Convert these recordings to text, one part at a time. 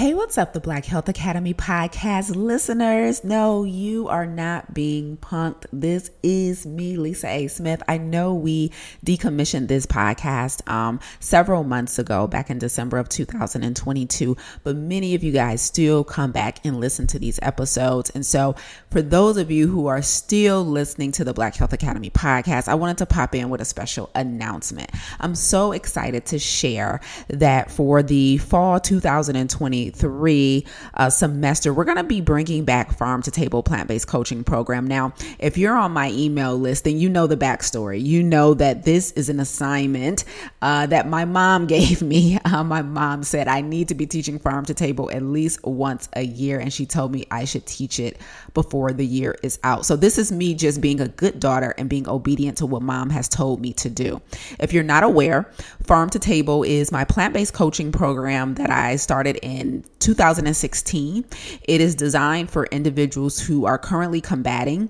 Hey, what's up, the Black Health Academy podcast listeners? No, you are not being punked. This is me, Lisa A. Smith. I know we decommissioned this podcast um, several months ago, back in December of 2022, but many of you guys still come back and listen to these episodes. And so, for those of you who are still listening to the Black Health Academy podcast, I wanted to pop in with a special announcement. I'm so excited to share that for the fall 2020 three uh, semester, we're going to be bringing back Pharm to Table Plant Based Coaching Program. Now, if you're on my email list, then you know the backstory. You know that this is an assignment uh, that my mom gave me. Uh, my mom said I need to be teaching Pharm to Table at least once a year, and she told me I should teach it before the year is out. So, this is me just being a good daughter and being obedient to what mom has told me to do. If you're not aware, Pharm to Table is my plant based coaching program that I started in 2016. It is designed for individuals who are currently combating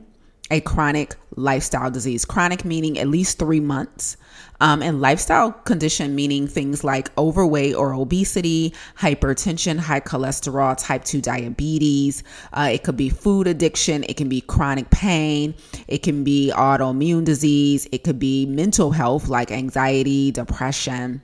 a chronic lifestyle disease. Chronic meaning at least three months, um, and lifestyle condition meaning things like overweight or obesity, hypertension, high cholesterol, type 2 diabetes. Uh, it could be food addiction, it can be chronic pain, it can be autoimmune disease, it could be mental health like anxiety, depression.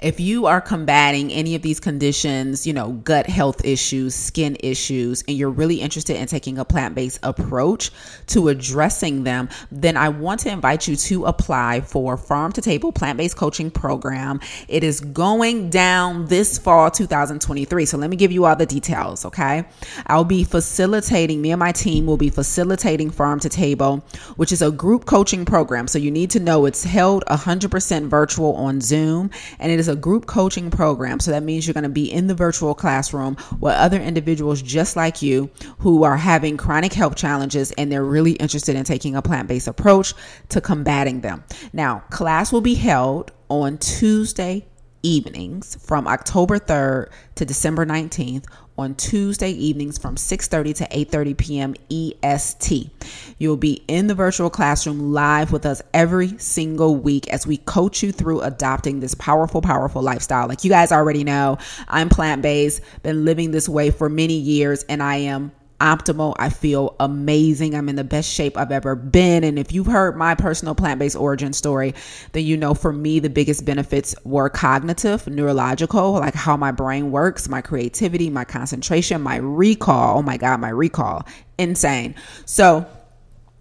If you are combating any of these conditions, you know, gut health issues, skin issues, and you're really interested in taking a plant based approach to addressing them, then I want to invite you to apply for Pharm to Table Plant Based Coaching Program. It is going down this fall 2023. So let me give you all the details, okay? I'll be facilitating, me and my team will be facilitating Pharm to Table, which is a group coaching program. So you need to know it's held 100% virtual on Zoom and it is a group coaching program. So that means you're going to be in the virtual classroom with other individuals just like you who are having chronic health challenges and they're really interested in taking a plant based approach to combating them. Now, class will be held on Tuesday evenings from October 3rd to December 19th on Tuesday evenings from 6:30 to 8:30 p.m. EST. You'll be in the virtual classroom live with us every single week as we coach you through adopting this powerful powerful lifestyle. Like you guys already know, I'm plant-based, been living this way for many years and I am optimal. I feel amazing. I'm in the best shape I've ever been. And if you've heard my personal plant based origin story, then you know for me, the biggest benefits were cognitive, neurological, like how my brain works, my creativity, my concentration, my recall. Oh my God, my recall. Insane. So,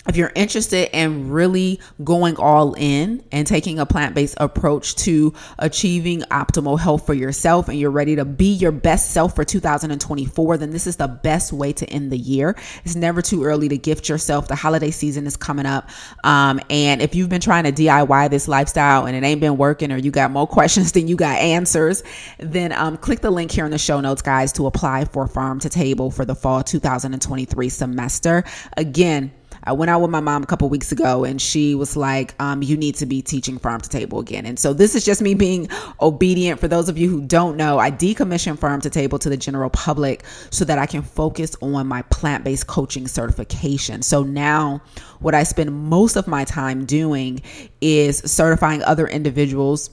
if you're interested in really going all in and taking a plant based approach to achieving optimal health for yourself and you're ready to be your best self for 2024, then this is the best way to end the year. It's never too early to gift yourself. The holiday season is coming up. Um, and if you've been trying to DIY this lifestyle and it ain't been working or you got more questions than you got answers, then um, click the link here in the show notes, guys, to apply for Pharm to Table for the fall 2023 semester. Again, I went out with my mom a couple weeks ago and she was like, um, you need to be teaching pharm to table again. And so this is just me being obedient. For those of you who don't know, I decommissioned pharm to table to the general public so that I can focus on my plant based coaching certification. So now what I spend most of my time doing is certifying other individuals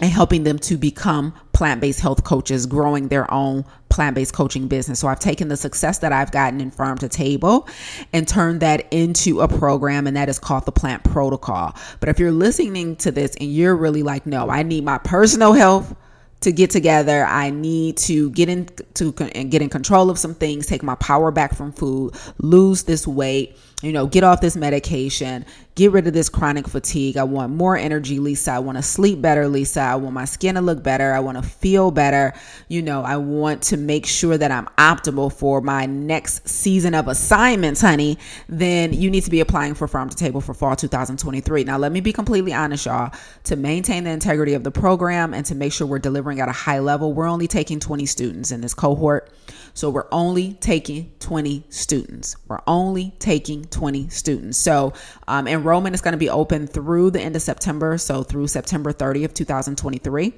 and helping them to become plant based health coaches, growing their own plant based coaching business. So I've taken the success that I've gotten in Pharm to Table and turned that into a program, and that is called the Plant Protocol. But if you're listening to this and you're really like, no, I need my personal health to get together. I need to get in to and get in control of some things, take my power back from food, lose this weight, you know, get off this medication, get rid of this chronic fatigue. I want more energy, Lisa. I want to sleep better, Lisa. I want my skin to look better. I want to feel better. You know, I want to make sure that I'm optimal for my next season of assignments, honey. Then you need to be applying for Pharm to Table for fall 2023. Now, let me be completely honest, y'all. To maintain the integrity of the program and to make sure we're delivering at a high level, we're only taking 20 students in this cohort. So we're only taking 20 students. We're only taking 20 students. So um, enrollment is going to be open through the end of September, so through September 30th, 2023.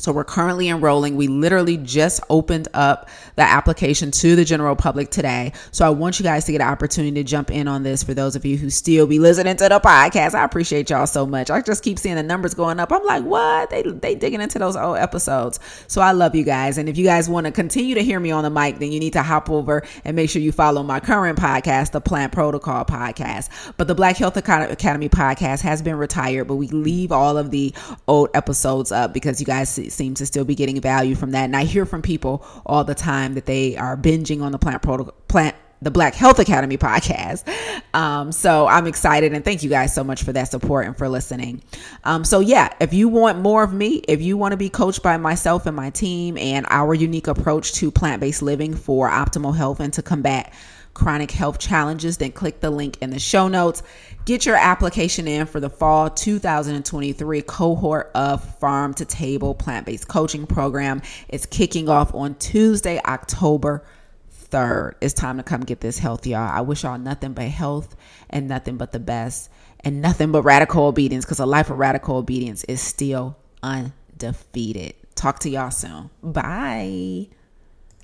So we're currently enrolling. We literally just opened up the application to the general public today. So I want you guys to get an opportunity to jump in on this for those of you who still be listening to the podcast. I appreciate y'all so much. I just keep seeing the numbers going up. I'm like, what? They they digging into those old episodes. So I love you guys. And if you guys want to continue to hear me on the mic, then you need to hop over and make sure you follow my current podcast, the Plant Protocol podcast. But the Black Health Academy podcast has been retired, but we leave all of the old episodes up because you guys see seem to still be getting value from that. And I hear from people all the time that they are binging on the plant protocol plant the Black Health Academy podcast. Um, so I'm excited and thank you guys so much for that support and for listening. Um, so, yeah, if you want more of me, if you want to be coached by myself and my team and our unique approach to plant based living for optimal health and to combat chronic health challenges, then click the link in the show notes. Get your application in for the fall 2023 cohort of Pharm to Table plant based coaching program. It's kicking off on Tuesday, October 3rd. It's time to come get this health, y'all. I wish y'all nothing but health and nothing but the best and nothing but radical obedience because a life of radical obedience is still undefeated. Talk to y'all soon. Bye.